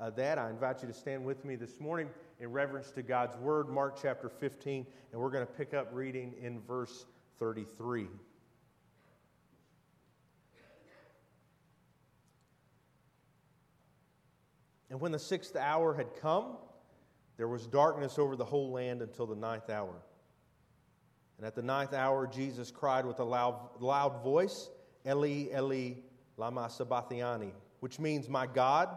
uh, that, I invite you to stand with me this morning in reverence to God's Word, Mark chapter 15, and we're going to pick up reading in verse 33. And when the sixth hour had come, there was darkness over the whole land until the ninth hour. And at the ninth hour, Jesus cried with a loud, loud voice, Eli, Eli, lama sabachthani, which means, My God,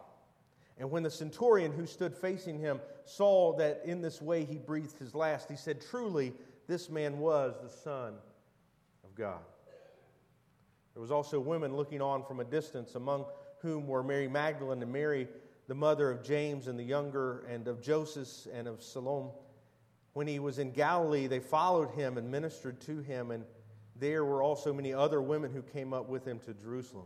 And when the centurion who stood facing him saw that in this way he breathed his last, he said, Truly, this man was the Son of God. There was also women looking on from a distance, among whom were Mary Magdalene and Mary, the mother of James and the younger, and of Joseph and of Salome. When he was in Galilee, they followed him and ministered to him, and there were also many other women who came up with him to Jerusalem.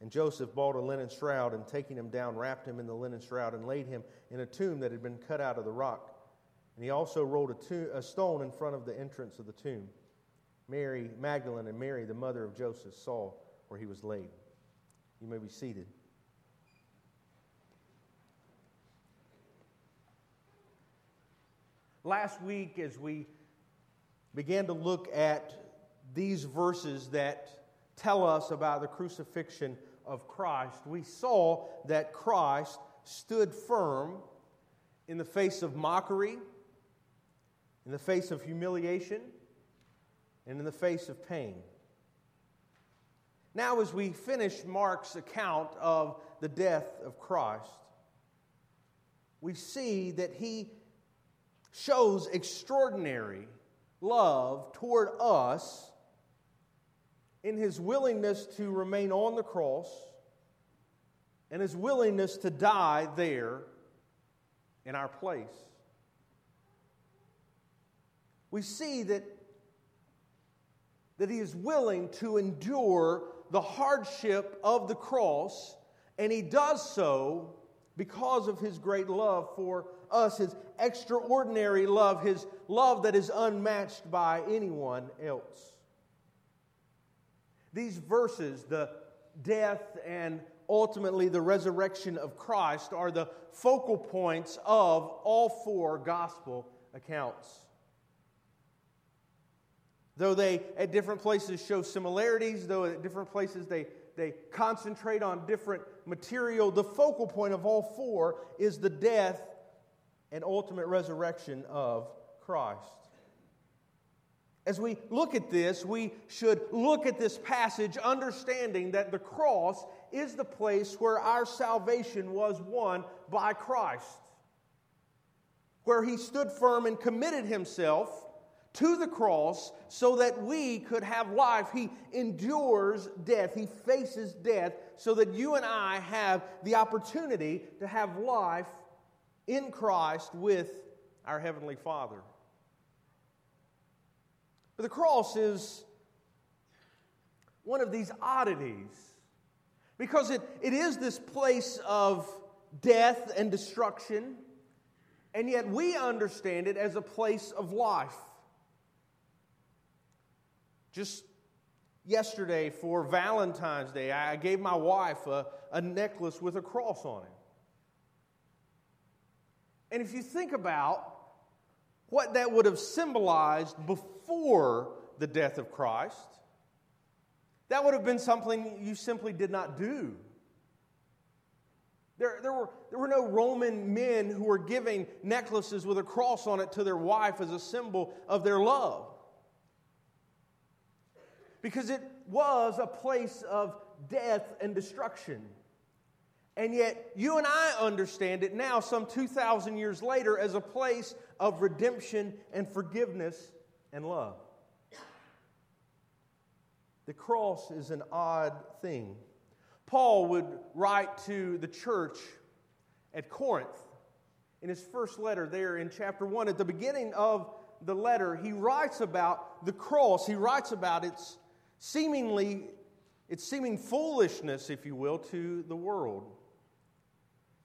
And Joseph bought a linen shroud and taking him down, wrapped him in the linen shroud and laid him in a tomb that had been cut out of the rock. And he also rolled a, tomb, a stone in front of the entrance of the tomb. Mary Magdalene and Mary, the mother of Joseph, saw where he was laid. You may be seated. Last week, as we began to look at these verses that tell us about the crucifixion of Christ, we saw that Christ stood firm in the face of mockery, in the face of humiliation, and in the face of pain. Now, as we finish Mark's account of the death of Christ, we see that he shows extraordinary love toward us in his willingness to remain on the cross and his willingness to die there in our place. We see that, that he is willing to endure the hardship of the cross, and he does so because of his great love for us, his extraordinary love, his love that is unmatched by anyone else. These verses, the death and ultimately the resurrection of Christ, are the focal points of all four gospel accounts. Though they at different places show similarities, though at different places they, they concentrate on different material, the focal point of all four is the death and ultimate resurrection of Christ. As we look at this, we should look at this passage understanding that the cross is the place where our salvation was won by Christ, where he stood firm and committed himself to the cross so that we could have life. He endures death, he faces death so that you and I have the opportunity to have life in Christ with our Heavenly Father. But the cross is one of these oddities because it, it is this place of death and destruction, and yet we understand it as a place of life. Just yesterday for Valentine's Day, I gave my wife a, a necklace with a cross on it. And if you think about what that would have symbolized before the death of Christ, that would have been something you simply did not do. There, there, were, there were no Roman men who were giving necklaces with a cross on it to their wife as a symbol of their love. Because it was a place of death and destruction. And yet, you and I understand it now, some 2,000 years later, as a place of redemption and forgiveness and love. The cross is an odd thing. Paul would write to the church at Corinth in his first letter, there in chapter 1. At the beginning of the letter, he writes about the cross. He writes about its seemingly, its seeming foolishness, if you will, to the world.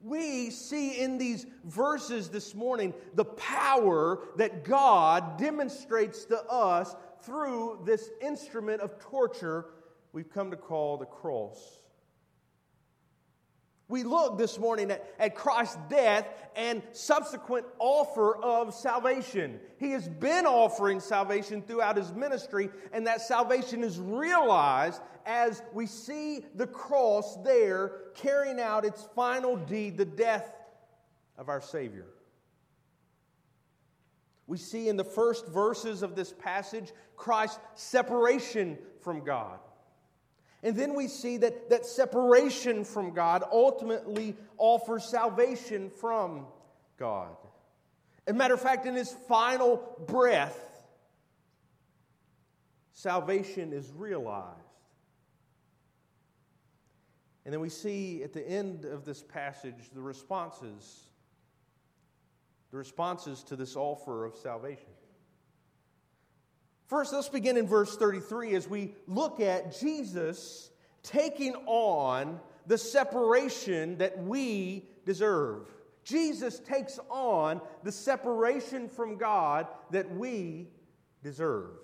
We see in these verses this morning the power that God demonstrates to us through this instrument of torture we've come to call the cross. We look this morning at, at Christ's death and subsequent offer of salvation. He has been offering salvation throughout his ministry, and that salvation is realized as we see the cross there carrying out its final deed, the death of our Savior. We see in the first verses of this passage Christ's separation from God. And then we see that, that separation from God ultimately offers salvation from God. As a matter of fact, in his final breath, salvation is realized. And then we see at the end of this passage the responses, the responses to this offer of salvation. First, let's begin in verse 33 as we look at Jesus taking on the separation that we deserve. Jesus takes on the separation from God that we deserve.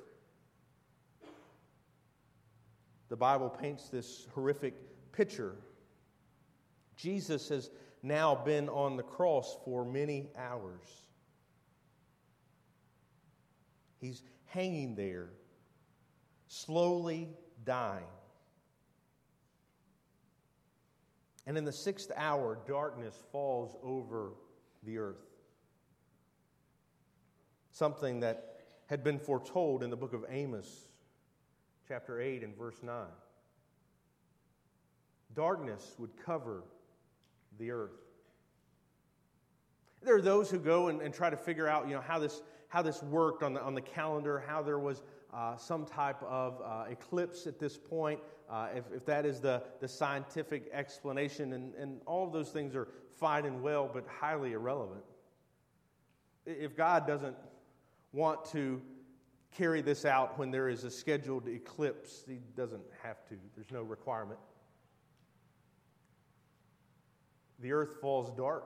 The Bible paints this horrific picture. Jesus has now been on the cross for many hours. He's hanging there, slowly dying. And in the sixth hour, darkness falls over the earth. Something that had been foretold in the book of Amos, chapter 8 and verse 9. Darkness would cover the earth. There are those who go and, and try to figure out, you know, how this how this worked on the, on the calendar, how there was uh, some type of uh, eclipse at this point, uh, if, if that is the, the scientific explanation. And, and all of those things are fine and well, but highly irrelevant. If God doesn't want to carry this out when there is a scheduled eclipse, He doesn't have to, there's no requirement. The earth falls dark.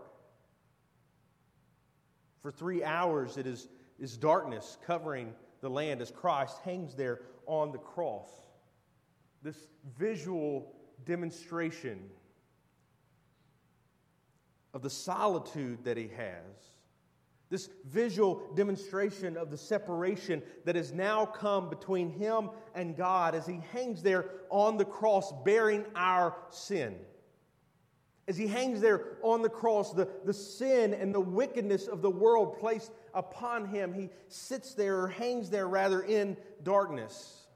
For three hours, it is is darkness covering the land as Christ hangs there on the cross. This visual demonstration of the solitude that he has. This visual demonstration of the separation that has now come between him and God as he hangs there on the cross bearing our sin. As he hangs there on the cross, the, the sin and the wickedness of the world placed upon him, he sits there, or hangs there rather, in darkness.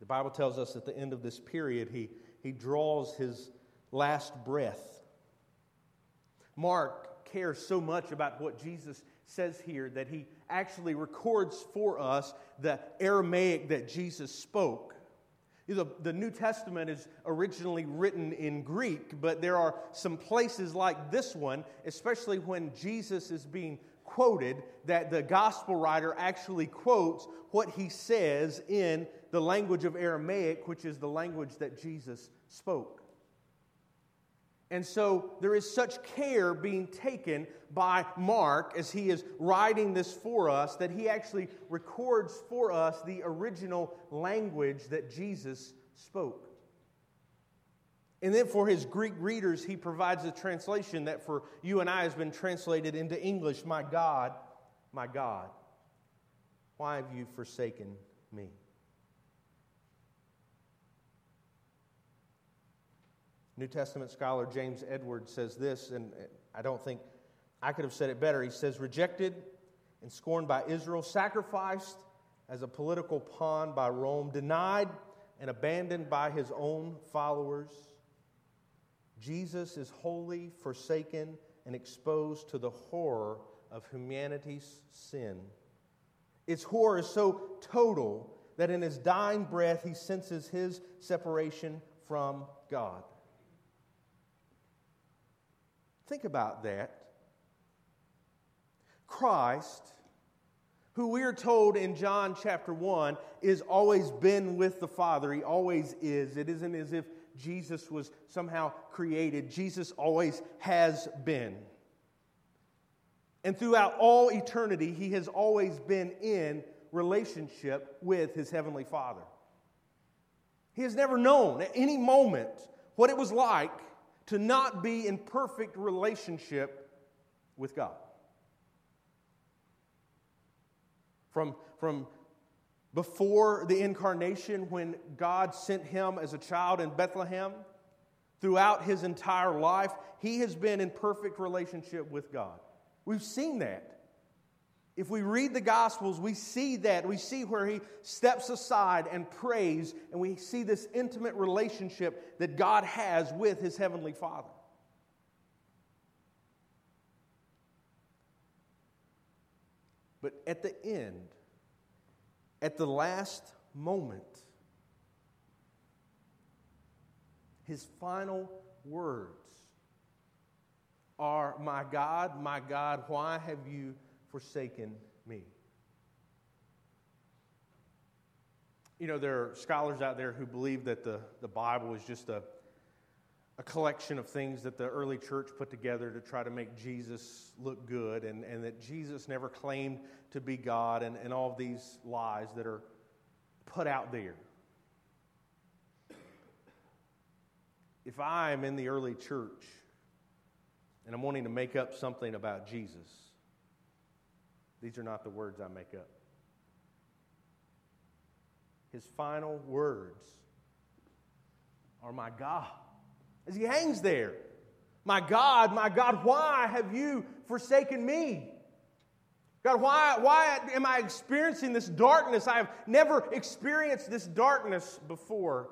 The Bible tells us at the end of this period, he, he draws his last breath. Mark cares so much about what Jesus says here that he actually records for us the Aramaic that Jesus spoke. The, the New Testament is originally written in Greek, but there are some places like this one, especially when Jesus is being quoted, that the gospel writer actually quotes what he says in the language of Aramaic, which is the language that Jesus spoke. And so there is such care being taken by Mark as he is writing this for us that he actually records for us the original language that Jesus spoke. And then for his Greek readers, he provides a translation that for you and I has been translated into English My God, my God, why have you forsaken me? New Testament scholar James Edwards says this, and I don't think I could have said it better. He says, Rejected and scorned by Israel, sacrificed as a political pawn by Rome, denied and abandoned by his own followers, Jesus is wholly forsaken and exposed to the horror of humanity's sin. Its horror is so total that in his dying breath he senses his separation from God. Think about that. Christ, who we are told in John chapter 1 is always been with the Father, he always is. It isn't as if Jesus was somehow created, Jesus always has been. And throughout all eternity, he has always been in relationship with his heavenly Father. He has never known at any moment what it was like to not be in perfect relationship with God. From, from before the incarnation, when God sent him as a child in Bethlehem, throughout his entire life, he has been in perfect relationship with God. We've seen that. If we read the Gospels, we see that. We see where he steps aside and prays, and we see this intimate relationship that God has with his Heavenly Father. But at the end, at the last moment, his final words are, My God, my God, why have you forsaken me. You know, there are scholars out there who believe that the, the Bible is just a, a collection of things that the early church put together to try to make Jesus look good, and, and that Jesus never claimed to be God, and, and all these lies that are put out there. If I am in the early church and I'm wanting to make up something about Jesus, these are not the words I make up. His final words are, My God. As he hangs there, My God, my God, why have you forsaken me? God, why, why am I experiencing this darkness? I have never experienced this darkness before.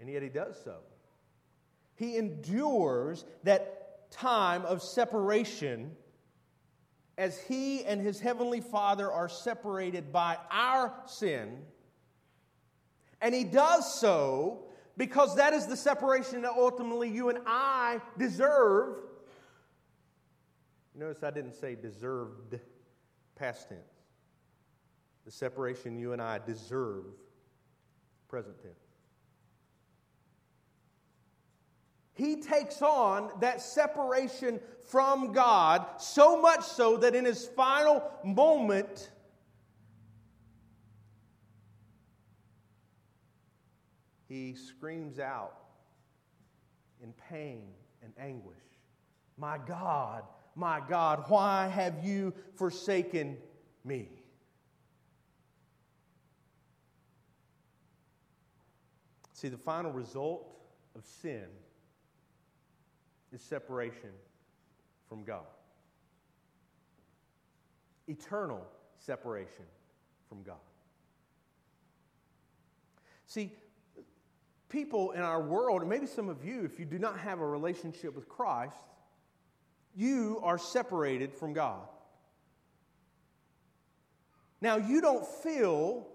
And yet he does so. He endures that time of separation as he and his heavenly Father are separated by our sin. And he does so because that is the separation that ultimately you and I deserve. Notice I didn't say deserved, past tense. The separation you and I deserve, present tense. He takes on that separation from God, so much so that in his final moment, he screams out in pain and anguish My God, my God, why have you forsaken me? See, the final result of sin is separation from God. Eternal separation from God. See, people in our world, and maybe some of you, if you do not have a relationship with Christ, you are separated from God. Now, you don't feel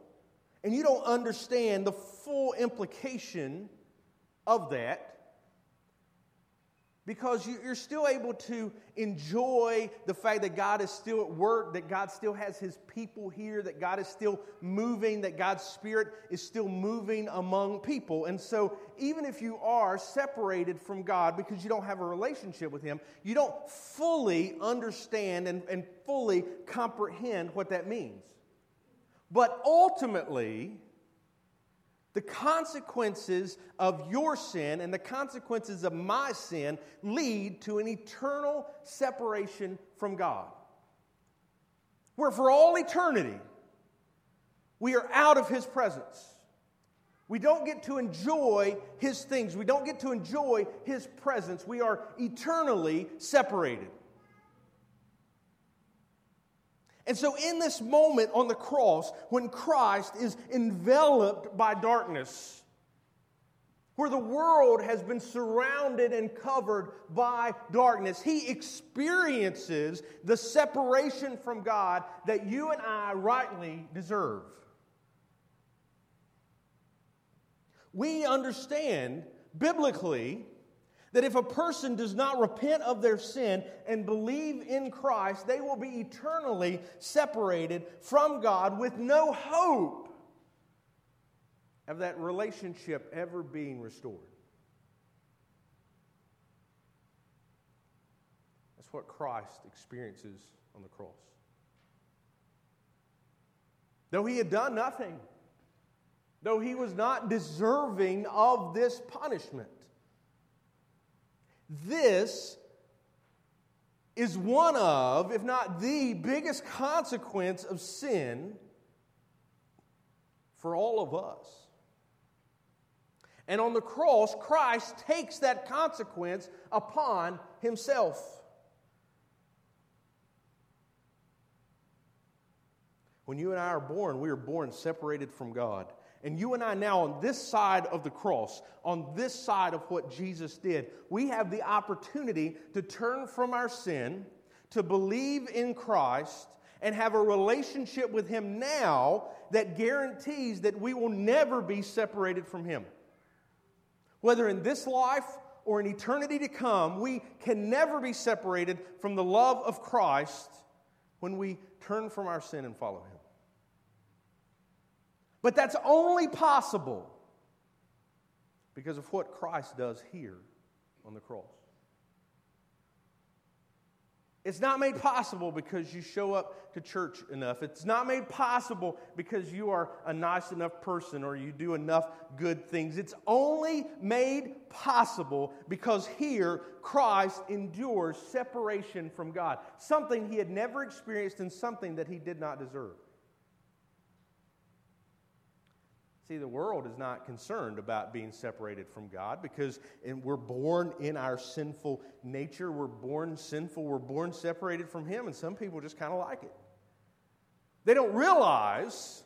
and you don't understand the full implication of that because you're still able to enjoy the fact that God is still at work, that God still has His people here, that God is still moving, that God's Spirit is still moving among people. And so, even if you are separated from God because you don't have a relationship with Him, you don't fully understand and, and fully comprehend what that means. But ultimately, the consequences of your sin and the consequences of my sin lead to an eternal separation from God. Where for all eternity, we are out of His presence. We don't get to enjoy His things, we don't get to enjoy His presence. We are eternally separated. And so, in this moment on the cross, when Christ is enveloped by darkness, where the world has been surrounded and covered by darkness, he experiences the separation from God that you and I rightly deserve. We understand biblically that if a person does not repent of their sin and believe in Christ, they will be eternally separated from God with no hope of that relationship ever being restored. That's what Christ experiences on the cross. Though he had done nothing, though he was not deserving of this punishment, this is one of, if not the biggest consequence of sin for all of us. And on the cross, Christ takes that consequence upon himself. When you and I are born, we are born separated from God. And you and I, now on this side of the cross, on this side of what Jesus did, we have the opportunity to turn from our sin, to believe in Christ, and have a relationship with Him now that guarantees that we will never be separated from Him. Whether in this life or in eternity to come, we can never be separated from the love of Christ when we turn from our sin and follow Him. But that's only possible because of what Christ does here on the cross. It's not made possible because you show up to church enough. It's not made possible because you are a nice enough person or you do enough good things. It's only made possible because here Christ endures separation from God, something he had never experienced and something that he did not deserve. See, the world is not concerned about being separated from God because we're born in our sinful nature. We're born sinful. We're born separated from Him, and some people just kind of like it. They don't realize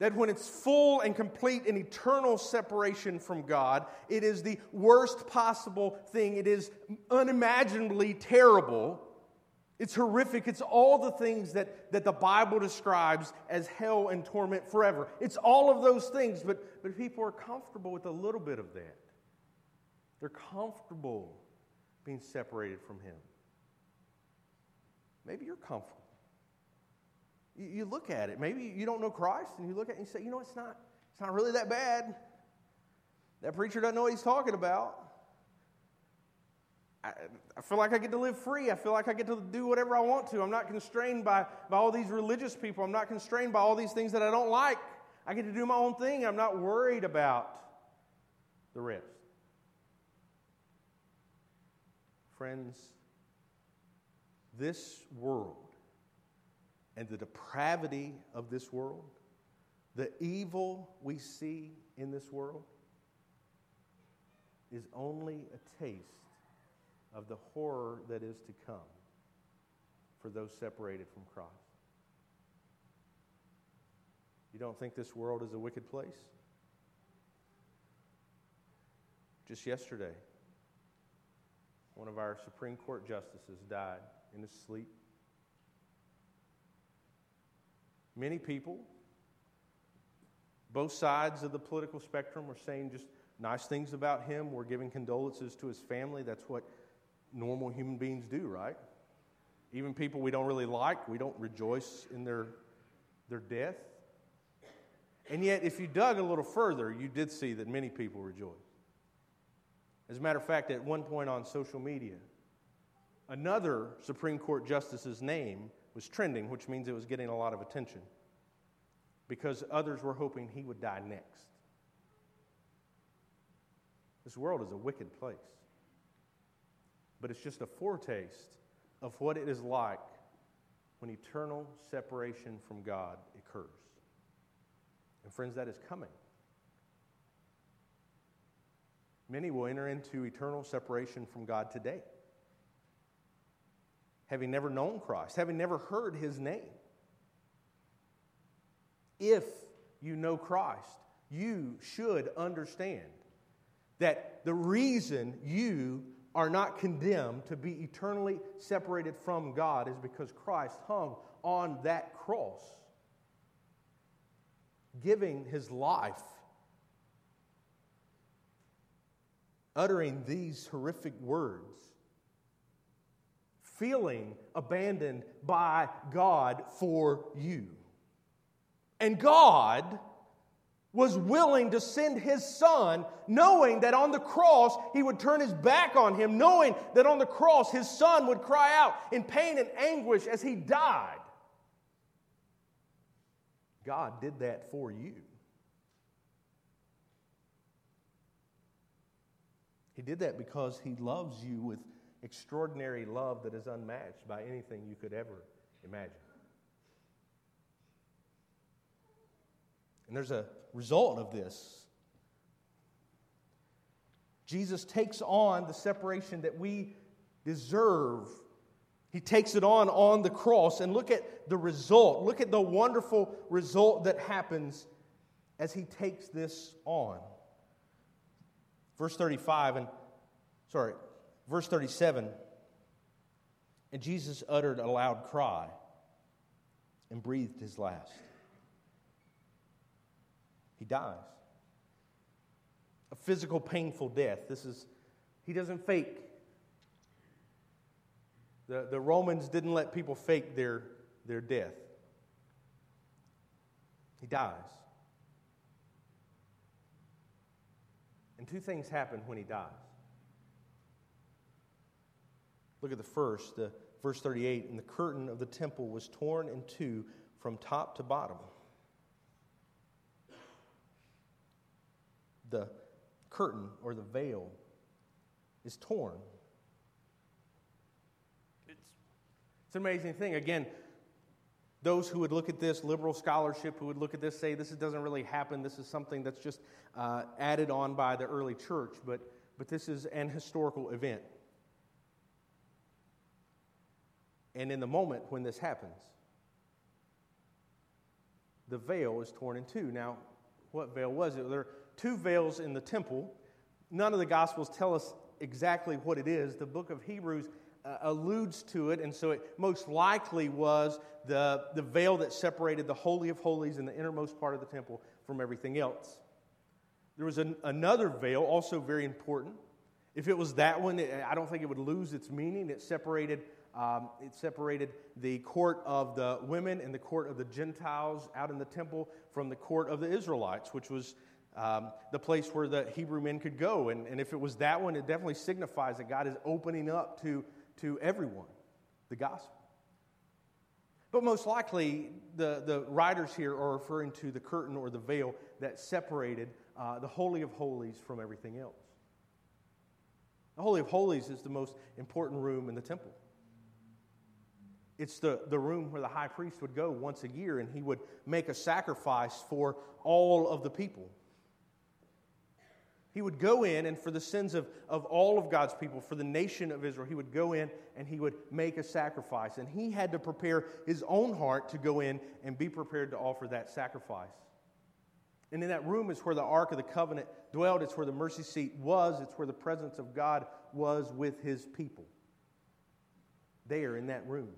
that when it's full and complete and eternal separation from God, it is the worst possible thing. It is unimaginably terrible it's horrific. It's all the things that, that the Bible describes as hell and torment forever. It's all of those things, but, but people are comfortable with a little bit of that. They're comfortable being separated from Him. Maybe you're comfortable. You, you look at it. Maybe you don't know Christ, and you look at it and you say, you know, it's not, it's not really that bad. That preacher doesn't know what he's talking about. I, I feel like I get to live free. I feel like I get to do whatever I want to. I'm not constrained by, by all these religious people. I'm not constrained by all these things that I don't like. I get to do my own thing. I'm not worried about the rest. Friends, this world and the depravity of this world, the evil we see in this world, is only a taste of the horror that is to come for those separated from Christ. You don't think this world is a wicked place? Just yesterday, one of our Supreme Court justices died in his sleep. Many people, both sides of the political spectrum, are saying just nice things about him. We're giving condolences to his family. That's what normal human beings do, right? Even people we don't really like, we don't rejoice in their, their death. And yet, if you dug a little further, you did see that many people rejoice. As a matter of fact, at one point on social media, another Supreme Court justice's name was trending, which means it was getting a lot of attention because others were hoping he would die next. This world is a wicked place. But it's just a foretaste of what it is like when eternal separation from God occurs. And friends, that is coming. Many will enter into eternal separation from God today, having never known Christ, having never heard his name. If you know Christ, you should understand that the reason you are not condemned to be eternally separated from God is because Christ hung on that cross, giving his life, uttering these horrific words, feeling abandoned by God for you. And God was willing to send his son, knowing that on the cross he would turn his back on him, knowing that on the cross his son would cry out in pain and anguish as he died. God did that for you. He did that because he loves you with extraordinary love that is unmatched by anything you could ever imagine. And there's a result of this. Jesus takes on the separation that we deserve. He takes it on on the cross. And look at the result. Look at the wonderful result that happens as he takes this on. Verse 35 and sorry, verse 37. And Jesus uttered a loud cry and breathed his last he dies. A physical, painful death. This is, he doesn't fake. The, the Romans didn't let people fake their, their death. He dies. And two things happen when he dies. Look at the first, the, verse 38 and the curtain of the temple was torn in two from top to bottom. The curtain or the veil is torn. It's, it's an amazing thing. Again, those who would look at this, liberal scholarship, who would look at this, say this doesn't really happen. This is something that's just uh, added on by the early church, but, but this is an historical event. And in the moment when this happens, the veil is torn in two. Now, what veil was it? There, two veils in the temple. None of the Gospels tell us exactly what it is. The book of Hebrews uh, alludes to it, and so it most likely was the, the veil that separated the Holy of Holies in the innermost part of the temple from everything else. There was an, another veil, also very important. If it was that one, I don't think it would lose its meaning. It separated, um, it separated the court of the women and the court of the Gentiles out in the temple from the court of the Israelites, which was um, the place where the Hebrew men could go. And, and if it was that one, it definitely signifies that God is opening up to, to everyone the gospel. But most likely, the, the writers here are referring to the curtain or the veil that separated uh, the Holy of Holies from everything else. The Holy of Holies is the most important room in the temple. It's the, the room where the high priest would go once a year and he would make a sacrifice for all of the people. He would go in, and for the sins of, of all of God's people, for the nation of Israel, he would go in and he would make a sacrifice. And he had to prepare his own heart to go in and be prepared to offer that sacrifice. And in that room is where the Ark of the Covenant dwelled. It's where the mercy seat was. It's where the presence of God was with his people. There in that room.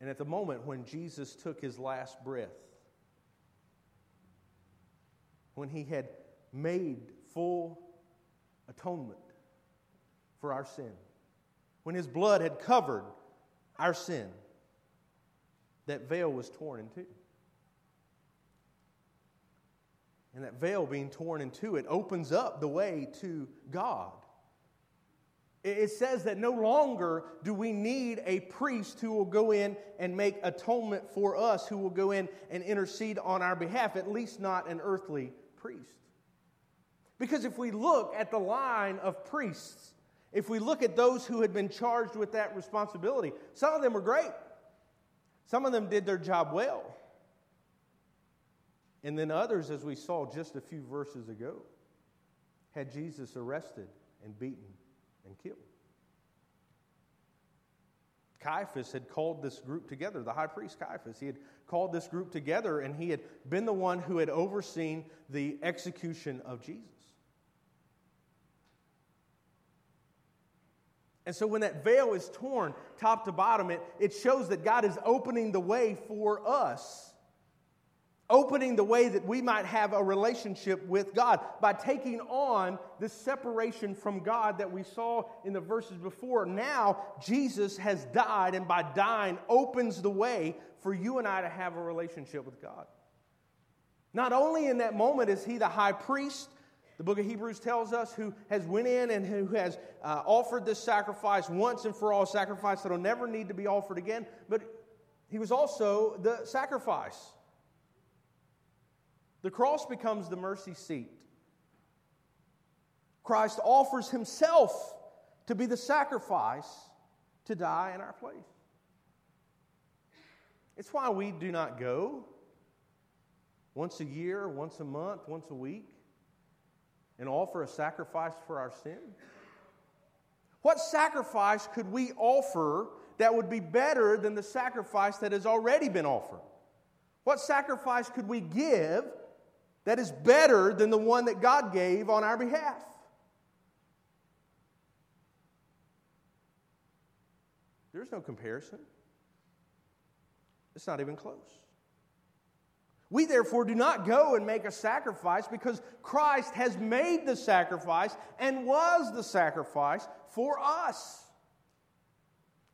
And at the moment when Jesus took his last breath, when he had made full atonement for our sin, when his blood had covered our sin, that veil was torn in two. And that veil being torn in two, it opens up the way to God. It says that no longer do we need a priest who will go in and make atonement for us, who will go in and intercede on our behalf, at least not an earthly priest. Because if we look at the line of priests, if we look at those who had been charged with that responsibility, some of them were great. Some of them did their job well. And then others, as we saw just a few verses ago, had Jesus arrested and beaten and killed. Caiaphas had called this group together, the high priest Caiaphas. He had called this group together and he had been the one who had overseen the execution of Jesus. And so when that veil is torn top to bottom, it, it shows that God is opening the way for us opening the way that we might have a relationship with God by taking on this separation from God that we saw in the verses before. Now, Jesus has died, and by dying, opens the way for you and I to have a relationship with God. Not only in that moment is he the high priest, the book of Hebrews tells us, who has went in and who has uh, offered this sacrifice once and for all, sacrifice that'll never need to be offered again, but he was also the sacrifice. The cross becomes the mercy seat. Christ offers himself to be the sacrifice to die in our place. It's why we do not go once a year, once a month, once a week and offer a sacrifice for our sin. What sacrifice could we offer that would be better than the sacrifice that has already been offered? What sacrifice could we give that is better than the one that God gave on our behalf. There's no comparison. It's not even close. We therefore do not go and make a sacrifice because Christ has made the sacrifice and was the sacrifice for us.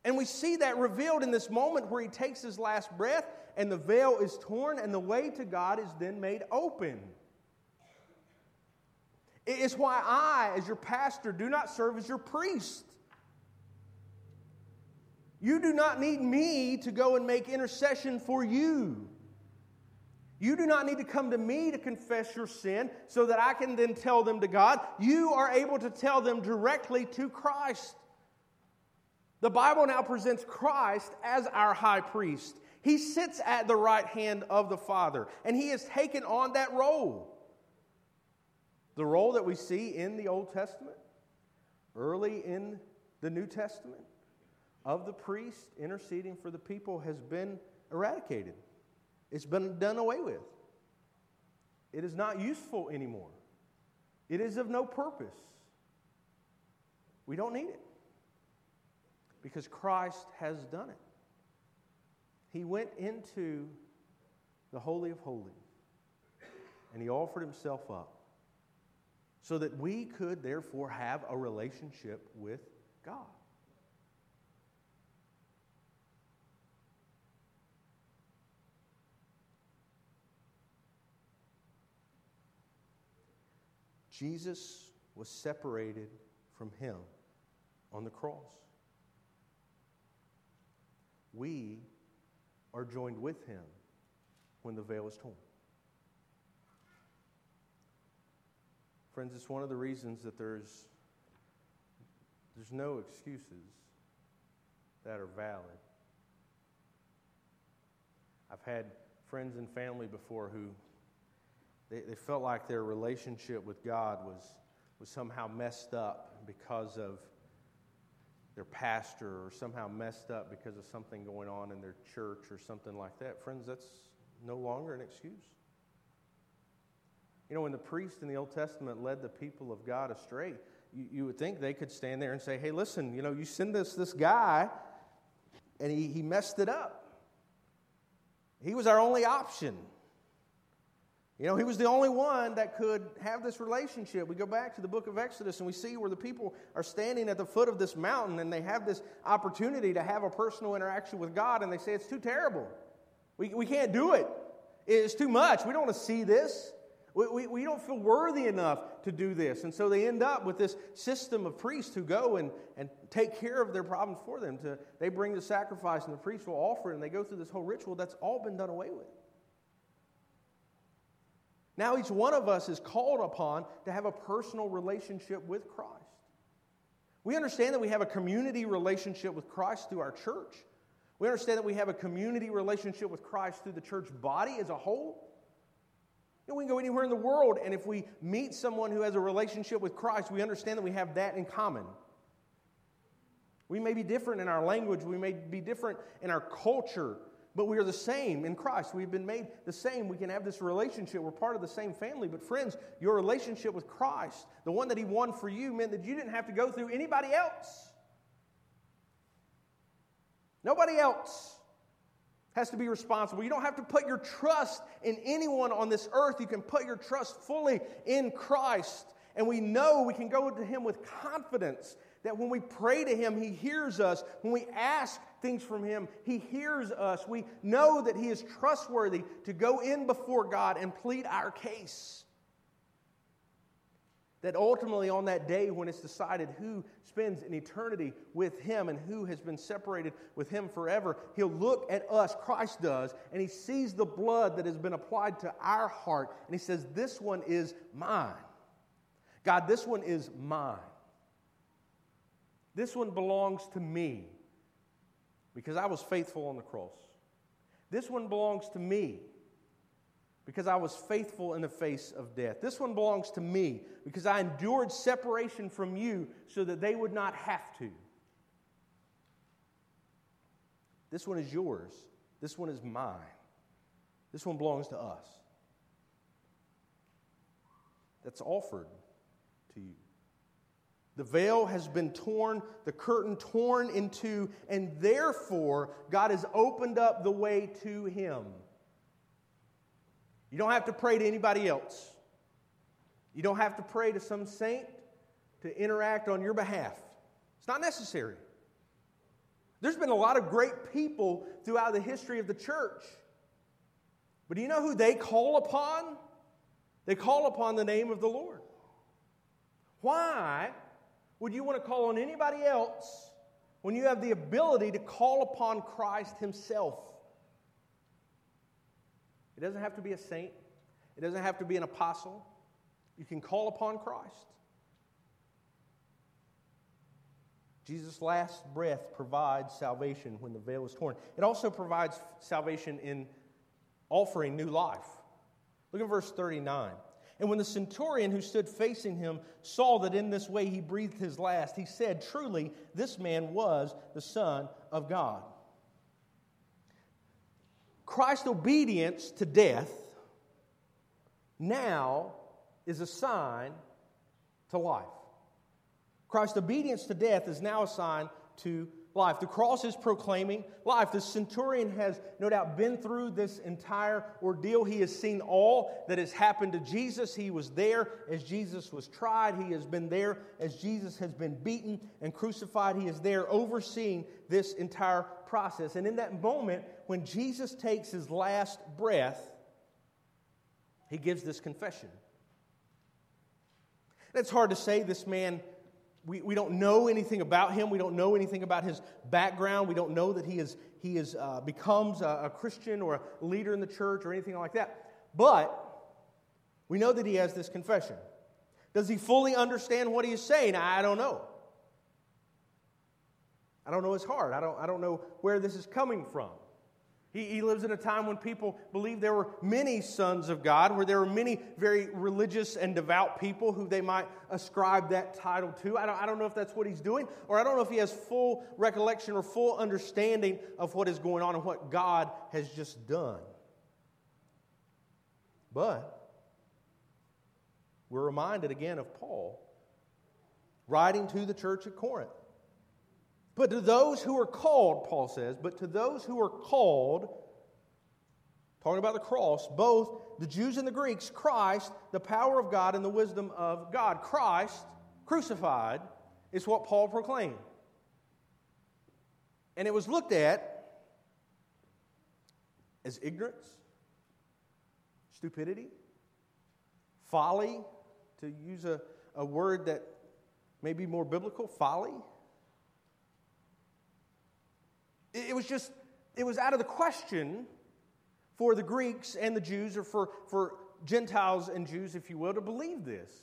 And we see that revealed in this moment where he takes his last breath and the veil is torn, and the way to God is then made open. It's why I, as your pastor, do not serve as your priest. You do not need me to go and make intercession for you. You do not need to come to me to confess your sin so that I can then tell them to God. You are able to tell them directly to Christ. The Bible now presents Christ as our high priest. He sits at the right hand of the Father, and he has taken on that role. The role that we see in the Old Testament, early in the New Testament, of the priest interceding for the people has been eradicated. It's been done away with. It is not useful anymore. It is of no purpose. We don't need it because Christ has done it. He went into the Holy of Holies and he offered himself up so that we could therefore have a relationship with God. Jesus was separated from him on the cross. We are joined with him when the veil is torn. Friends, it's one of the reasons that there's, there's no excuses that are valid. I've had friends and family before who they, they felt like their relationship with God was, was somehow messed up because of their pastor or somehow messed up because of something going on in their church or something like that. Friends, that's no longer an excuse. You know, when the priest in the Old Testament led the people of God astray, you, you would think they could stand there and say, hey, listen, you know, you send this, this guy, and he, he messed it up. He was our only option. You know, he was the only one that could have this relationship. We go back to the book of Exodus and we see where the people are standing at the foot of this mountain and they have this opportunity to have a personal interaction with God and they say, It's too terrible. We, we can't do it. It's too much. We don't want to see this. We, we, we, don't feel worthy enough to do this. And so they end up with this system of priests who go and, and take care of their problems for them. To, they bring the sacrifice, and the priest will offer it, and they go through this whole ritual. That's all been done away with. Now, each one of us is called upon to have a personal relationship with Christ. We understand that we have a community relationship with Christ through our church. We understand that we have a community relationship with Christ through the church body as a whole. You know, we can go anywhere in the world, and if we meet someone who has a relationship with Christ, we understand that we have that in common. We may be different in our language, we may be different in our culture, but we are the same in Christ. We've been made the same. We can have this relationship. We're part of the same family. But, friends, your relationship with Christ, the one that He won for you, meant that you didn't have to go through anybody else. Nobody else has to be responsible. You don't have to put your trust in anyone on this earth. You can put your trust fully in Christ. And we know we can go to Him with confidence that when we pray to Him, He hears us. When we ask things from Him, He hears us. We know that He is trustworthy to go in before God and plead our case. That ultimately, on that day when it's decided who spends an eternity with Him and who has been separated with Him forever, He'll look at us, Christ does, and He sees the blood that has been applied to our heart, and He says, This one is mine. God, this one is mine. This one belongs to me because I was faithful on the cross. This one belongs to me because I was faithful in the face of death. This one belongs to me because I endured separation from you so that they would not have to. This one is yours. This one is mine. This one belongs to us. That's offered to you. The veil has been torn, the curtain torn in two, and therefore God has opened up the way to Him. You don't have to pray to anybody else. You don't have to pray to some saint to interact on your behalf. It's not necessary. There's been a lot of great people throughout the history of the church. But do you know who they call upon? They call upon the name of the Lord. Why would you want to call on anybody else when you have the ability to call upon Christ Himself? It doesn't have to be a saint, it doesn't have to be an apostle. You can call upon Christ. Jesus' last breath provides salvation when the veil is torn. It also provides salvation in offering new life. Look at verse 39. And when the centurion who stood facing him saw that in this way he breathed his last, he said, Truly, this man was the Son of God. Christ's obedience to death now is a sign to life. Christ's obedience to death is now a sign to life. The cross is proclaiming life. The centurion has no doubt been through this entire ordeal. He has seen all that has happened to Jesus. He was there as Jesus was tried. He has been there as Jesus has been beaten and crucified. He is there overseeing this entire process. And in that moment, when Jesus takes his last breath, he gives this confession. it's hard to say this man we, we don't know anything about him. We don't know anything about his background. We don't know that he, is, he is, uh, becomes a, a Christian or a leader in the church or anything like that. But we know that he has this confession. Does he fully understand what he is saying? I don't know. I don't know his heart. I don't, I don't know where this is coming from. He, he lives in a time when people believe there were many sons of God, where there were many very religious and devout people who they might ascribe that title to. I don't, I don't know if that's what he's doing, or I don't know if he has full recollection or full understanding of what is going on and what God has just done. But we're reminded again of Paul writing to the church at Corinth. But to those who are called, Paul says, but to those who are called, talking about the cross, both the Jews and the Greeks, Christ, the power of God and the wisdom of God. Christ, crucified, is what Paul proclaimed. And it was looked at as ignorance, stupidity, folly, to use a, a word that may be more biblical, folly. It, was just, it was out of the question for the Greeks and the Jews, or for, for Gentiles and Jews, if you will, to believe this.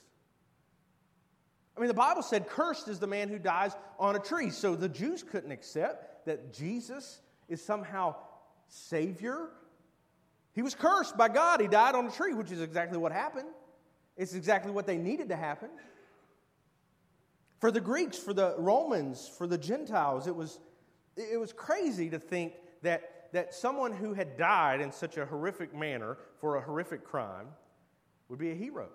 I mean, the Bible said, Cursed is the man who dies on a tree. So the Jews couldn't accept that Jesus is somehow Savior. He was cursed by God. He died on a tree, which is exactly what happened. It's exactly what they needed to happen. For the Greeks, for the Romans, for the Gentiles, it was, it was crazy to think that that someone who had died in such a horrific manner for a horrific crime would be a hero.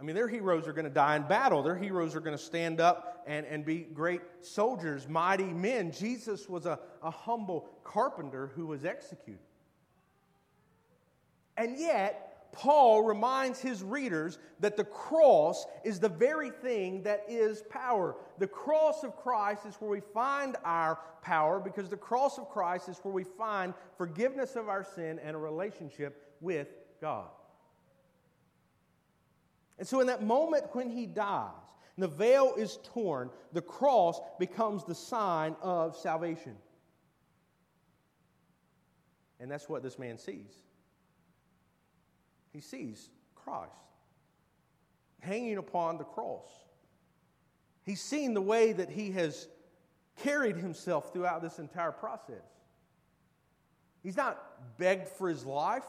I mean, their heroes are going to die in battle. Their heroes are going to stand up and, and be great soldiers, mighty men. Jesus was a, a humble carpenter who was executed. And yet, Paul reminds his readers that the cross is the very thing that is power. The cross of Christ is where we find our power because the cross of Christ is where we find forgiveness of our sin and a relationship with God. And so, in that moment when he dies, the veil is torn, the cross becomes the sign of salvation. And that's what this man sees. He sees Christ hanging upon the cross. He's seen the way that he has carried himself throughout this entire process. He's not begged for his life.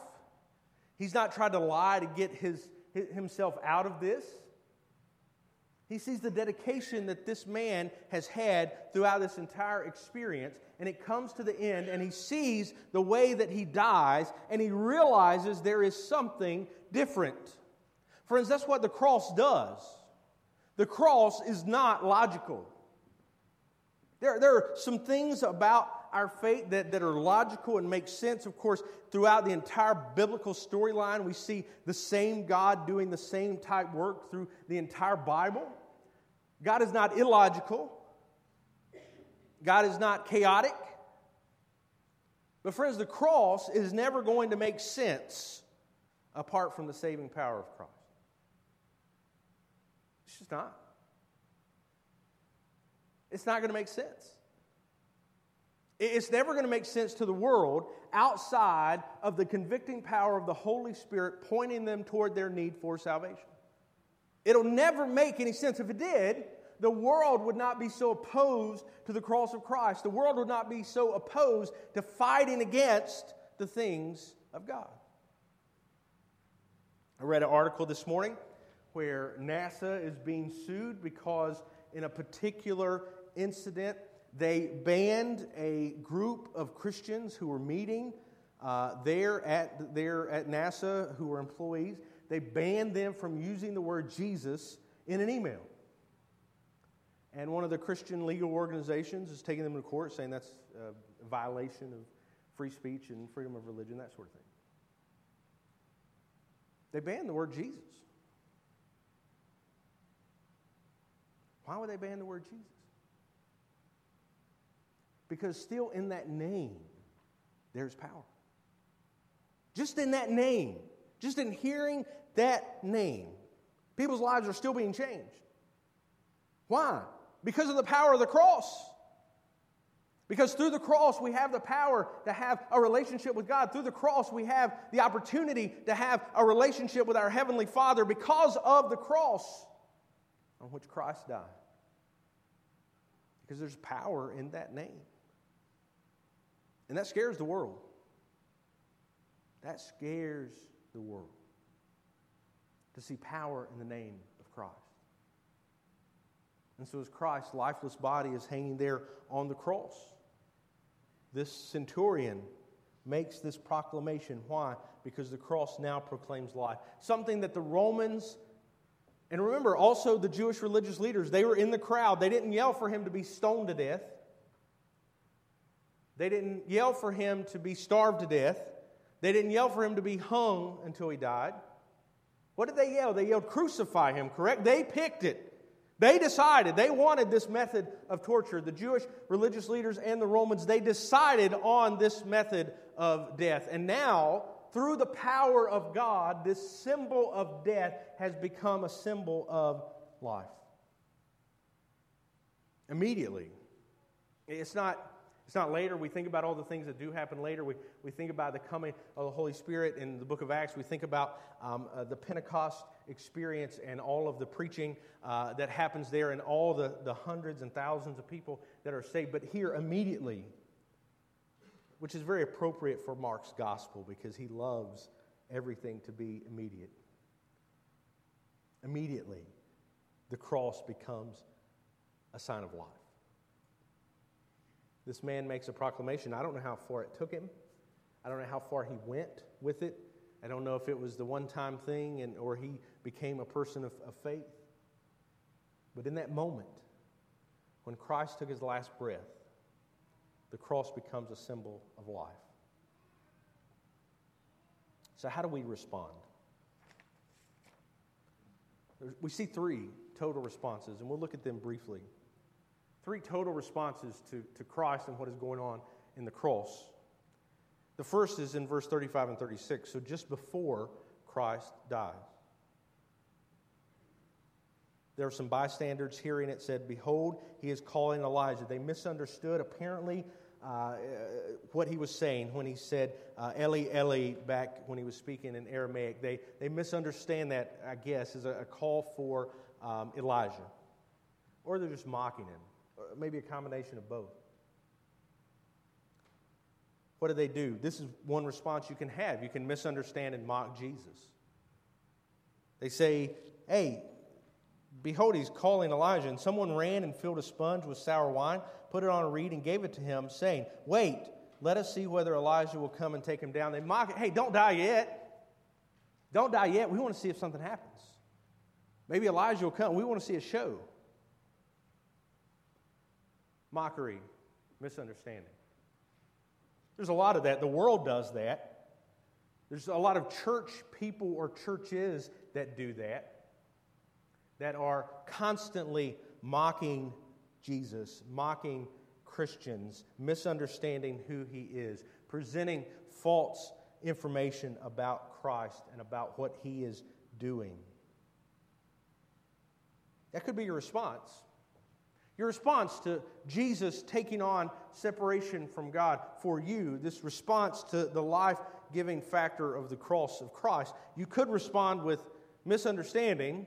He's not tried to lie to get his, himself out of this. He sees the dedication that this man has had throughout this entire experience, and it comes to the end, and he sees the way that he dies, and he realizes there is something different. Friends, that's what the cross does. The cross is not logical. There, there are some things about our faith that, that are logical and make sense. Of course, throughout the entire biblical storyline, we see the same God doing the same type work through the entire Bible. God is not illogical, God is not chaotic. But, friends, the cross is never going to make sense apart from the saving power of Christ. It's just not. It's not going to make sense. It's never going to make sense to the world outside of the convicting power of the Holy Spirit pointing them toward their need for salvation. It'll never make any sense. If it did, the world would not be so opposed to the cross of Christ. The world would not be so opposed to fighting against the things of God. I read an article this morning where NASA is being sued because in a particular incident, they banned a group of Christians who were meeting uh, there, at, there at NASA who were employees. They banned them from using the word Jesus in an email. And one of the Christian legal organizations is taking them to court saying that's a violation of free speech and freedom of religion, that sort of thing. They banned the word Jesus. Why would they ban the word Jesus? Because still in that name, there's power. Just in that name, just in hearing that name, people's lives are still being changed. Why? Because of the power of the cross. Because through the cross, we have the power to have a relationship with God. Through the cross, we have the opportunity to have a relationship with our Heavenly Father because of the cross on which Christ died. Because there's power in that name. And that scares the world. That scares the world to see power in the name of Christ. And so, as Christ's lifeless body is hanging there on the cross, this centurion makes this proclamation. Why? Because the cross now proclaims life. Something that the Romans, and remember also the Jewish religious leaders, they were in the crowd. They didn't yell for him to be stoned to death. They didn't yell for him to be starved to death. They didn't yell for him to be hung until he died. What did they yell? They yelled, Crucify him, correct? They picked it. They decided, they wanted this method of torture. The Jewish religious leaders and the Romans, they decided on this method of death. And now, through the power of God, this symbol of death has become a symbol of life. Immediately. It's not it's not later. We think about all the things that do happen later. We, we think about the coming of the Holy Spirit in the book of Acts. We think about um, uh, the Pentecost experience and all of the preaching uh, that happens there and all the, the hundreds and thousands of people that are saved. But here, immediately, which is very appropriate for Mark's gospel because he loves everything to be immediate. Immediately, the cross becomes a sign of life. This man makes a proclamation. I don't know how far it took him. I don't know how far he went with it. I don't know if it was the one time thing and, or he became a person of, of faith. But in that moment, when Christ took his last breath, the cross becomes a symbol of life. So, how do we respond? We see three total responses, and we'll look at them briefly. Three total responses to, to Christ and what is going on in the cross. The first is in verse 35 and 36, so just before Christ dies. There were some bystanders hearing it said, Behold, he is calling Elijah. They misunderstood, apparently, uh, what he was saying when he said uh, Eli, Eli back when he was speaking in Aramaic. They, they misunderstand that, I guess, as a, a call for um, Elijah. Or they're just mocking him maybe a combination of both. What do they do? This is one response you can have. You can misunderstand and mock Jesus. They say, Hey, behold, he's calling Elijah. And someone ran and filled a sponge with sour wine, put it on a reed, and gave it to him, saying, Wait, let us see whether Elijah will come and take him down. They mock it. Hey, don't die yet. Don't die yet. We want to see if something happens. Maybe Elijah will come. We want to see a show mockery, misunderstanding. There's a lot of that. The world does that. There's a lot of church people or churches that do that, that are constantly mocking Jesus, mocking Christians, misunderstanding who he is, presenting false information about Christ and about what he is doing. That could be your response. Your response to Jesus taking on separation from God for you, this response to the life giving factor of the cross of Christ, you could respond with misunderstanding,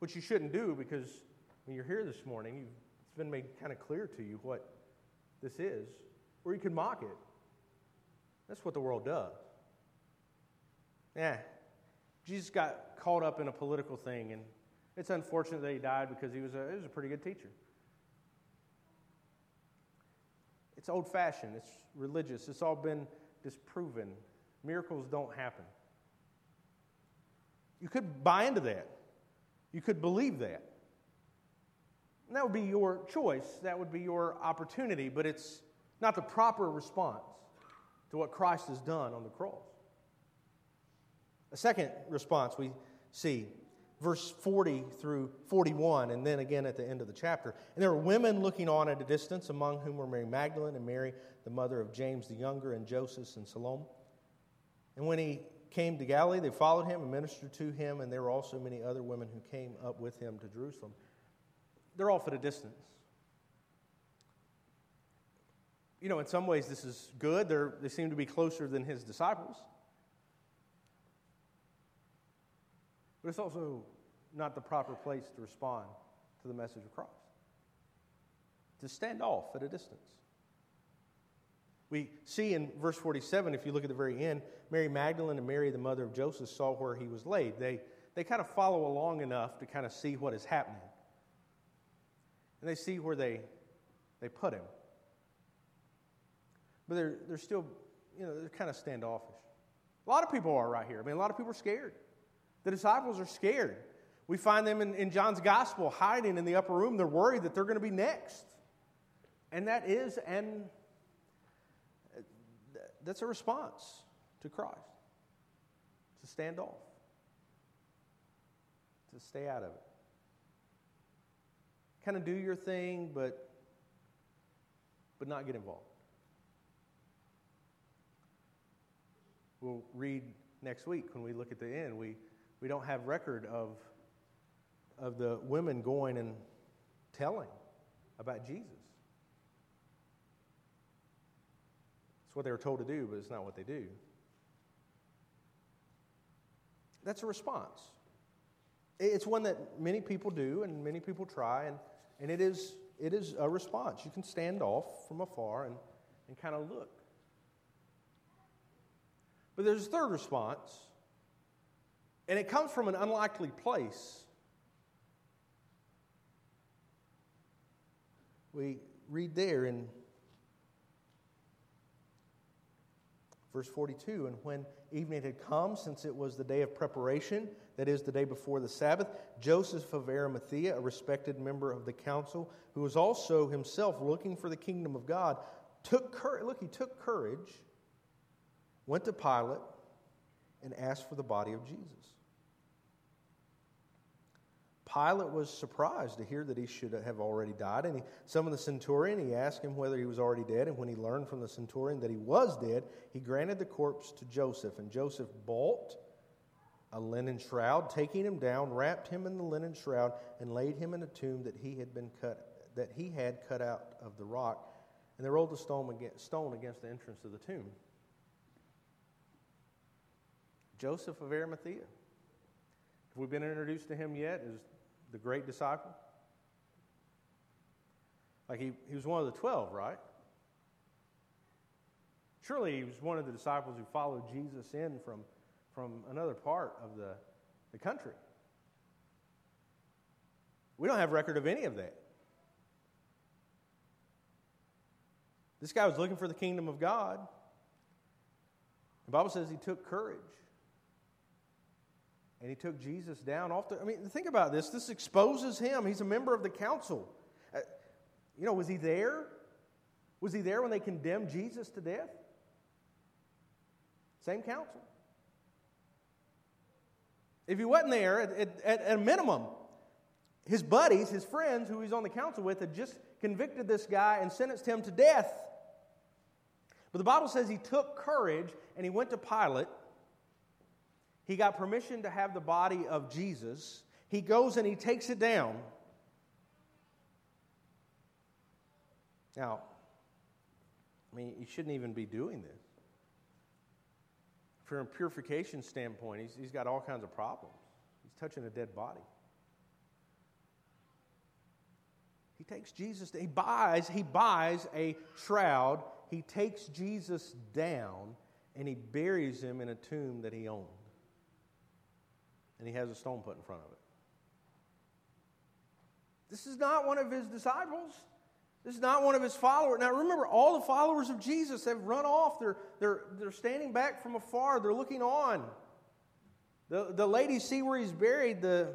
which you shouldn't do because when you're here this morning, it's been made kind of clear to you what this is, or you could mock it. That's what the world does. Yeah, Jesus got caught up in a political thing, and it's unfortunate that he died because he was a, he was a pretty good teacher. It's old fashioned, it's religious, it's all been disproven. Miracles don't happen. You could buy into that, you could believe that. And that would be your choice, that would be your opportunity, but it's not the proper response to what Christ has done on the cross. A second response we see verse 40 through 41, and then again at the end of the chapter. And there were women looking on at a distance, among whom were Mary Magdalene and Mary, the mother of James the younger, and Joseph and Salome. And when he came to Galilee, they followed him and ministered to him, and there were also many other women who came up with him to Jerusalem. They're off at a distance. You know, in some ways, this is good. They're, they seem to be closer than his disciples. But it's also not the proper place to respond to the message of Christ. To stand off at a distance. We see in verse 47, if you look at the very end, Mary Magdalene and Mary, the mother of Joseph, saw where he was laid. They, they kind of follow along enough to kind of see what is happening. And they see where they, they put him. But they're, they're still, you know, they're kind of standoffish. A lot of people are right here. I mean, a lot of people are scared. The disciples are scared. We find them in, in John's gospel hiding in the upper room. They're worried that they're going to be next. And that is an that's a response to Christ to stand off, to stay out of it. Kind of do your thing, but, but not get involved. We'll read next week when we look at the end. We, we don't have record of, of the women going and telling about Jesus. It's what they were told to do, but it's not what they do. That's a response. It's one that many people do and many people try, and, and it, is, it is a response. You can stand off from afar and, and kind of look. But there's a third response, and it comes from an unlikely place. We read there in verse 42 And when evening had come, since it was the day of preparation, that is, the day before the Sabbath, Joseph of Arimathea, a respected member of the council, who was also himself looking for the kingdom of God, took courage. Look, he took courage, went to Pilate, and asked for the body of Jesus. Pilate was surprised to hear that he should have already died. And he summoned the centurion. He asked him whether he was already dead. And when he learned from the centurion that he was dead, he granted the corpse to Joseph. And Joseph bought a linen shroud, taking him down, wrapped him in the linen shroud, and laid him in a tomb that he had been cut that he had cut out of the rock. And they rolled the stone against the entrance of the tomb. Joseph of Arimathea. Have we been introduced to him yet? Is the great disciple? Like he, he was one of the 12, right? Surely he was one of the disciples who followed Jesus in from, from another part of the, the country. We don't have record of any of that. This guy was looking for the kingdom of God. The Bible says he took courage and he took Jesus down off the. I mean, think about this. This exposes him. He's a member of the council. Uh, you know, was he there? Was he there when they condemned Jesus to death? Same council. If he wasn't there, at, at, at a minimum, his buddies, his friends who he's on the council with, had just convicted this guy and sentenced him to death. But the Bible says he took courage and he went to Pilate he got permission to have the body of Jesus. He goes and he takes it down. Now, I mean, he shouldn't even be doing this. From a purification standpoint, he's, he's got all kinds of problems. He's touching a dead body. He takes Jesus, he buys, he buys a shroud, he takes Jesus down, and he buries him in a tomb that he owned and he has a stone put in front of it. This is not one of his disciples. This is not one of his followers. Now remember, all the followers of Jesus have run off. They're, they're, they're standing back from afar, they're looking on. The, the ladies see where he's buried. The,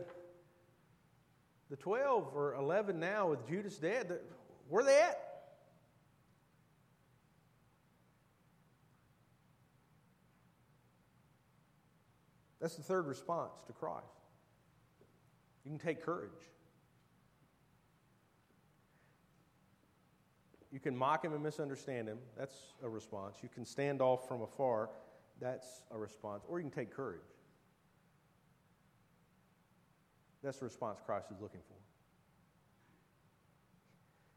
the 12 or 11 now with Judas dead. Where are they at? That's the third response to Christ. You can take courage. You can mock him and misunderstand him. That's a response. You can stand off from afar. That's a response. Or you can take courage. That's the response Christ is looking for.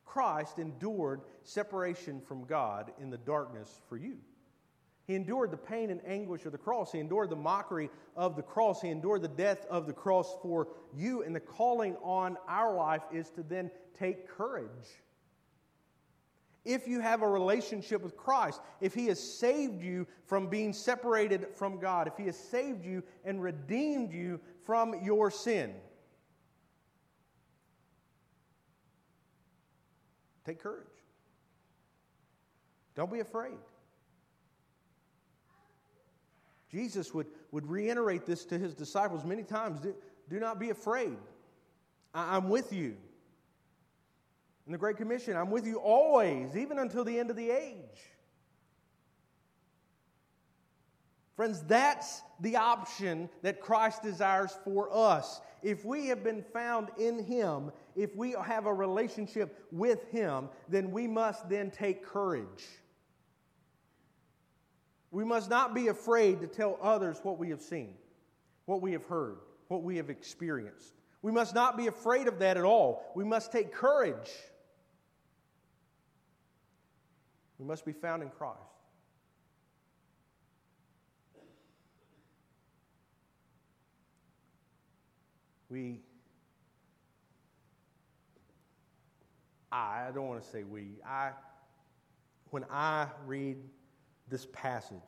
Christ endured separation from God in the darkness for you. He endured the pain and anguish of the cross. He endured the mockery of the cross. He endured the death of the cross for you. And the calling on our life is to then take courage. If you have a relationship with Christ, if He has saved you from being separated from God, if He has saved you and redeemed you from your sin, take courage. Don't be afraid. Jesus would, would reiterate this to his disciples many times do, do not be afraid. I, I'm with you. In the Great Commission, I'm with you always, even until the end of the age. Friends, that's the option that Christ desires for us. If we have been found in Him, if we have a relationship with Him, then we must then take courage. We must not be afraid to tell others what we have seen, what we have heard, what we have experienced. We must not be afraid of that at all. We must take courage. We must be found in Christ. We, I, I don't want to say we, I, when I read this passage,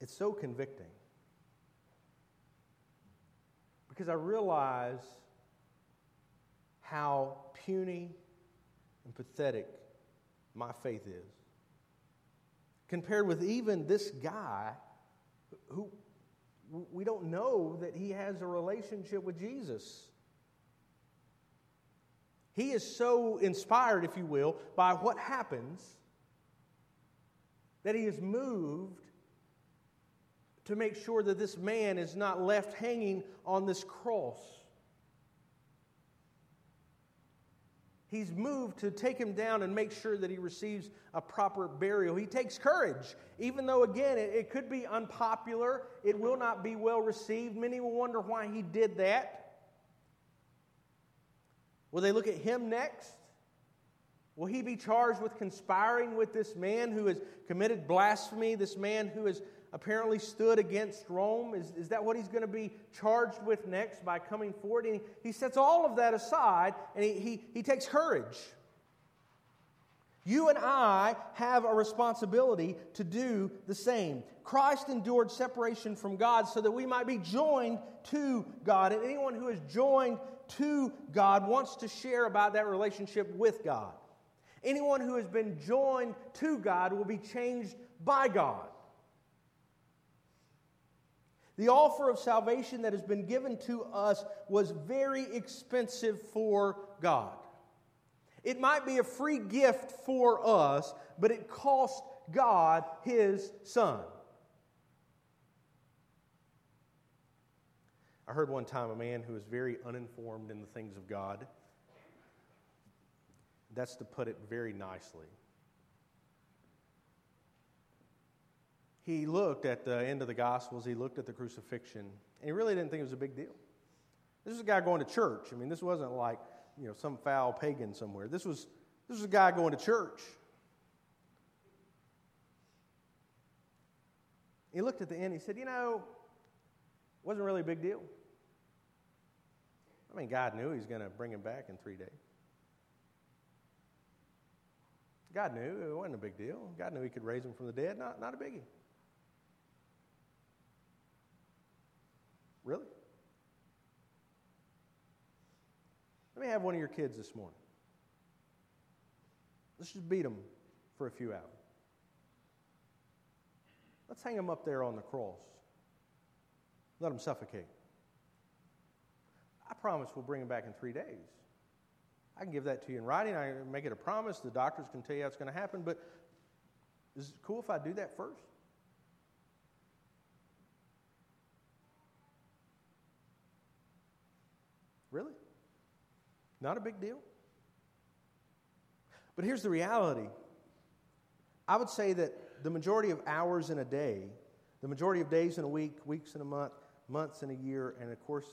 it's so convicting. Because I realize how puny and pathetic my faith is. Compared with even this guy who we don't know that he has a relationship with Jesus. He is so inspired, if you will, by what happens that he is moved to make sure that this man is not left hanging on this cross. He's moved to take him down and make sure that he receives a proper burial. He takes courage, even though, again, it, it, could be unpopular. It will not be well received. Many will wonder why he did that. Will they look at him next? Will he be charged with conspiring with this man who has committed blasphemy, this man who has apparently stood against Rome? Is, is that what he's going to be charged with next by coming forward? And he, he sets all of that aside and he, he, he takes courage. You and I have a responsibility to do the same. Christ endured separation from God so that we might be joined to God. And anyone who is joined to God wants to share about that relationship with God. Anyone who has been joined to God will be changed by God. The offer of salvation that has been given to us was very expensive for God. It might be a free gift for us, but it cost God his son. I heard one time a man who was very uninformed in the things of God. That's to put it very nicely. he looked at the end of the Gospels, he looked at the crucifixion, and he really didn't think it was a big deal. This was a guy going to church. I mean, this wasn't like, you know, some foul pagan somewhere. This was, this was a guy going to church. He looked at the end, he said, you know, it wasn't really a big deal. I mean, God knew he was going to bring him back in three days. God knew it wasn't a big deal. God knew he could raise him from the dead. Not, not a biggie. Really? Let me have one of your kids this morning. Let's just beat them for a few hours. Let's hang them up there on the cross. Let them suffocate. I promise we'll bring them back in three days. I can give that to you in writing. I make it a promise. The doctors can tell you how it's going to happen. But is it cool if I do that first? Really? Not a big deal? But here's the reality I would say that the majority of hours in a day, the majority of days in a week, weeks in a month, months in a year, and of course,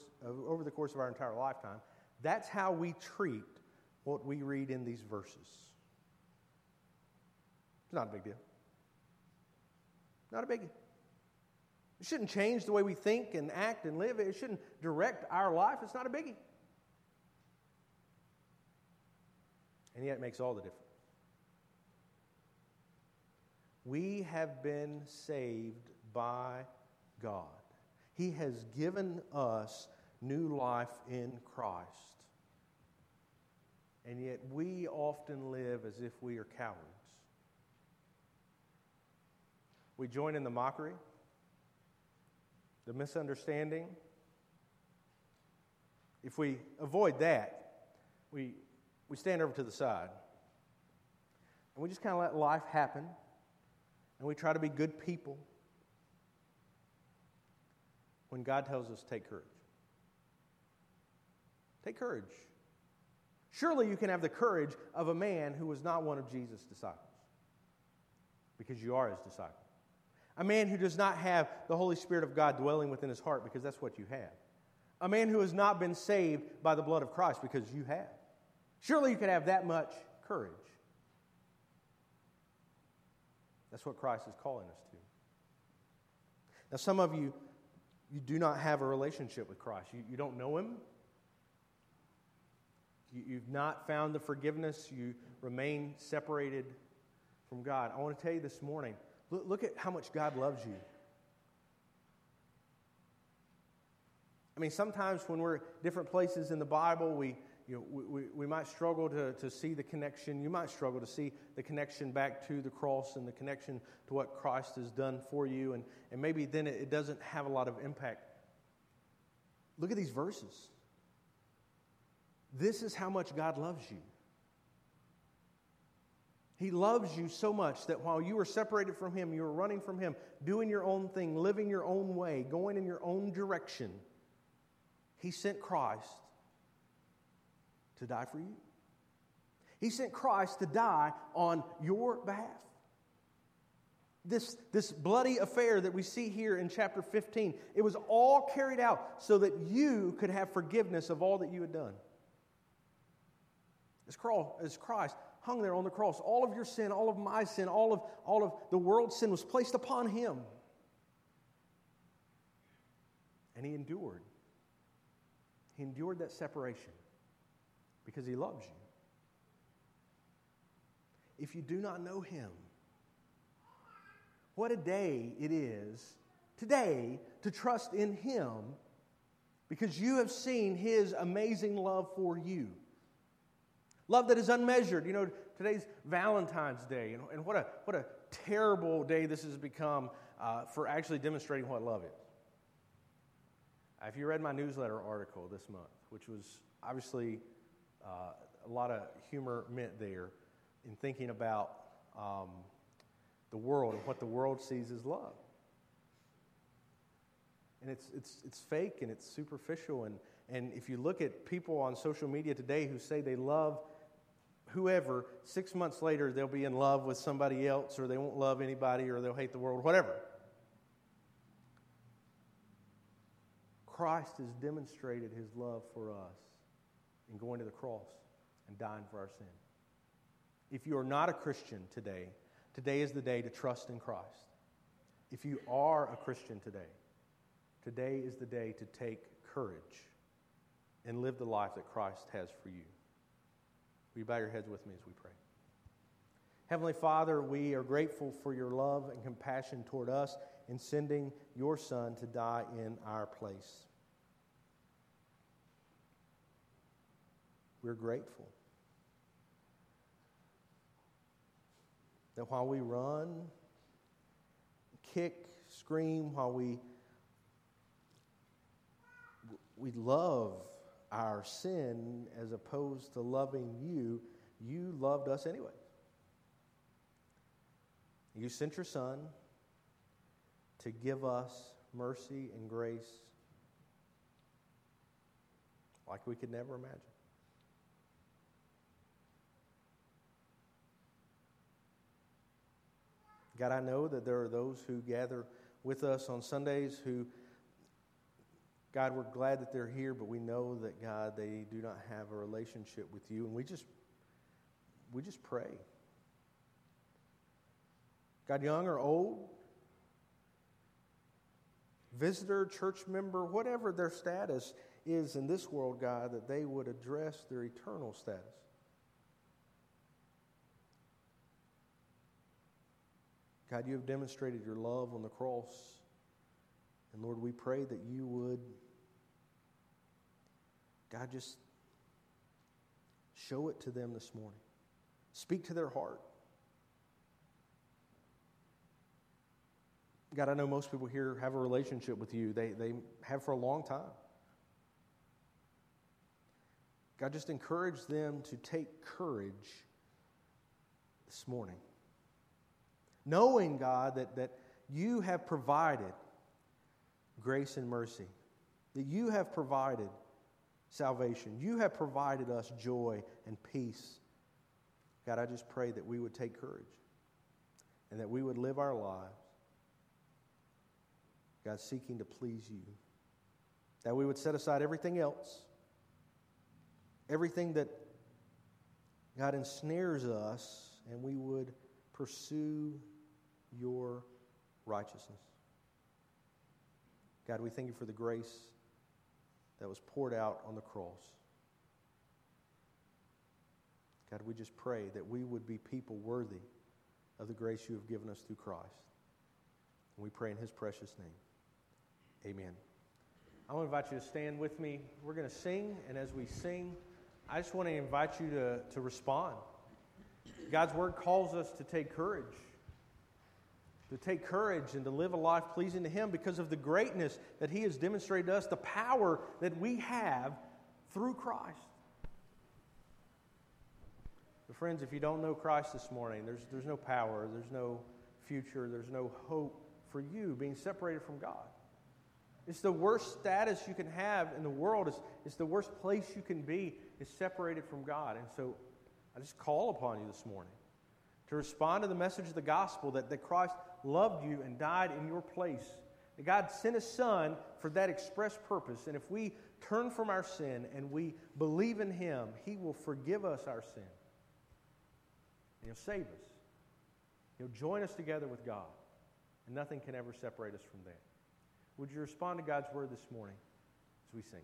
over the course of our entire lifetime, that's how we treat what we read in these verses. It's not a big deal. Not a biggie. It shouldn't change the way we think and act and live. It shouldn't direct our life. It's not a biggie. And yet it makes all the difference. We have been saved by God. He has given us new life in Christ. And yet we often live as if we are cowards. We join in the mockery, the misunderstanding. If we avoid that, we we stand over to the side and we just kind of let life happen and we try to be good people when God tells us take courage. Take courage. Surely you can have the courage of a man who was not one of Jesus' disciples because you are his disciple. A man who does not have the Holy Spirit of God dwelling within his heart because that's what you have. A man who has not been saved by the blood of Christ because you have. Surely you can have that much courage. That's what Christ is calling us to. Now, some of you, you do not have a relationship with Christ. You, you don't know Him. You, you've not found the forgiveness. You remain separated from God. I want to tell you this morning look, look at how much God loves you. I mean, sometimes when we're different places in the Bible, we, you know, we, we, we might struggle to, to see the connection. You might struggle to see the connection back to the cross and the connection to what Christ has done for you. And, and maybe then it, it doesn't have a lot of impact. Look at these verses. This is how much God loves you. He loves you so much that while you were separated from Him, you were running from Him, doing your own thing, living your own way, going in your own direction, He sent Christ to die for you. He sent Christ to die on your behalf. This, this bloody affair that we see here in chapter 15, it was all carried out so that you could have forgiveness of all that you had done. As Christ hung there on the cross, all of your sin, all of my sin, all of, all of the world's sin was placed upon him. And he endured. He endured that separation because he loves you. If you do not know him, what a day it is today to trust in him because you have seen his amazing love for you. Love that is unmeasured. You know, today's Valentine's Day, and, what, a, what a terrible day this has become uh, for actually demonstrating what love is. If you read my newsletter article this month, which was obviously uh, a lot of humor meant there in thinking about um, the world and what the world sees as love. And it's, it's, it's fake and it's superficial. And, and if you look at people on social media today who say they love whoever, six months later they'll be in love with somebody else or they won't love anybody or they'll hate the world, whatever. Christ has demonstrated his love for us in going to the cross and dying for our sin. If you are not a Christian today, today is the day to trust in Christ. If you are a Christian today, today is the day to take courage and live the life that Christ has for you. Will you bow your heads with me as we pray? Heavenly Father, we are grateful for your love and compassion toward us in sending your Son to die in our place. We're grateful that while we run, kick, scream, while we, we love our sin as opposed to loving you, you loved us anyway. You sent your Son to give us mercy and grace like we could never imagine. God, I know that there are those who gather with us on Sundays who God, we're glad that they're here, but we know that, God, they do not have a relationship with you. And we just, we just pray. God, young or old, visitor, church member, whatever their status is in this world, God, that they would address their eternal status. God, you have demonstrated your love on the cross. And Lord, we pray that you would, God, just show it to them this morning. Speak to their heart. God, I know most people here have a relationship with you, they, they have for a long time. God, just encourage them to take courage this morning knowing, God, that, that you have provided grace and mercy, that you have provided salvation, you have provided us joy and peace. God, I just pray that we would take courage and that we would live our lives, God, seeking to please you. That we would set aside everything else, everything that, God, ensnares us, and we would pursue your righteousness. God, we thank you for the grace that was poured out on the cross. God, we just pray that we would be people worthy of the grace you have given us through Christ. And we pray in his precious name. Amen. I want to invite you to stand with me. We're going to sing, and as we sing, I just want to invite you to, to respond. God's word calls us to take courage, to take courage and to live a life pleasing to Him because of the greatness that He has demonstrated to us, the power that we have through Christ. But friends, if you don't know Christ this morning, there's, there's no power, there's no future, there's no hope for you being separated from God. It's the worst status you can have in the world. It's, it's the worst place you can be is separated from God. And so I just call upon you this morning to respond to the message of the gospel that, that Christ loved you and died in your place. God sent His Son for that express purpose. And if we turn from our sin and we believe in Him, He will forgive us our sin. And He'll save us. He'll join us together with God. And nothing can ever separate us from that. Would you respond to God's word this morning as we sing?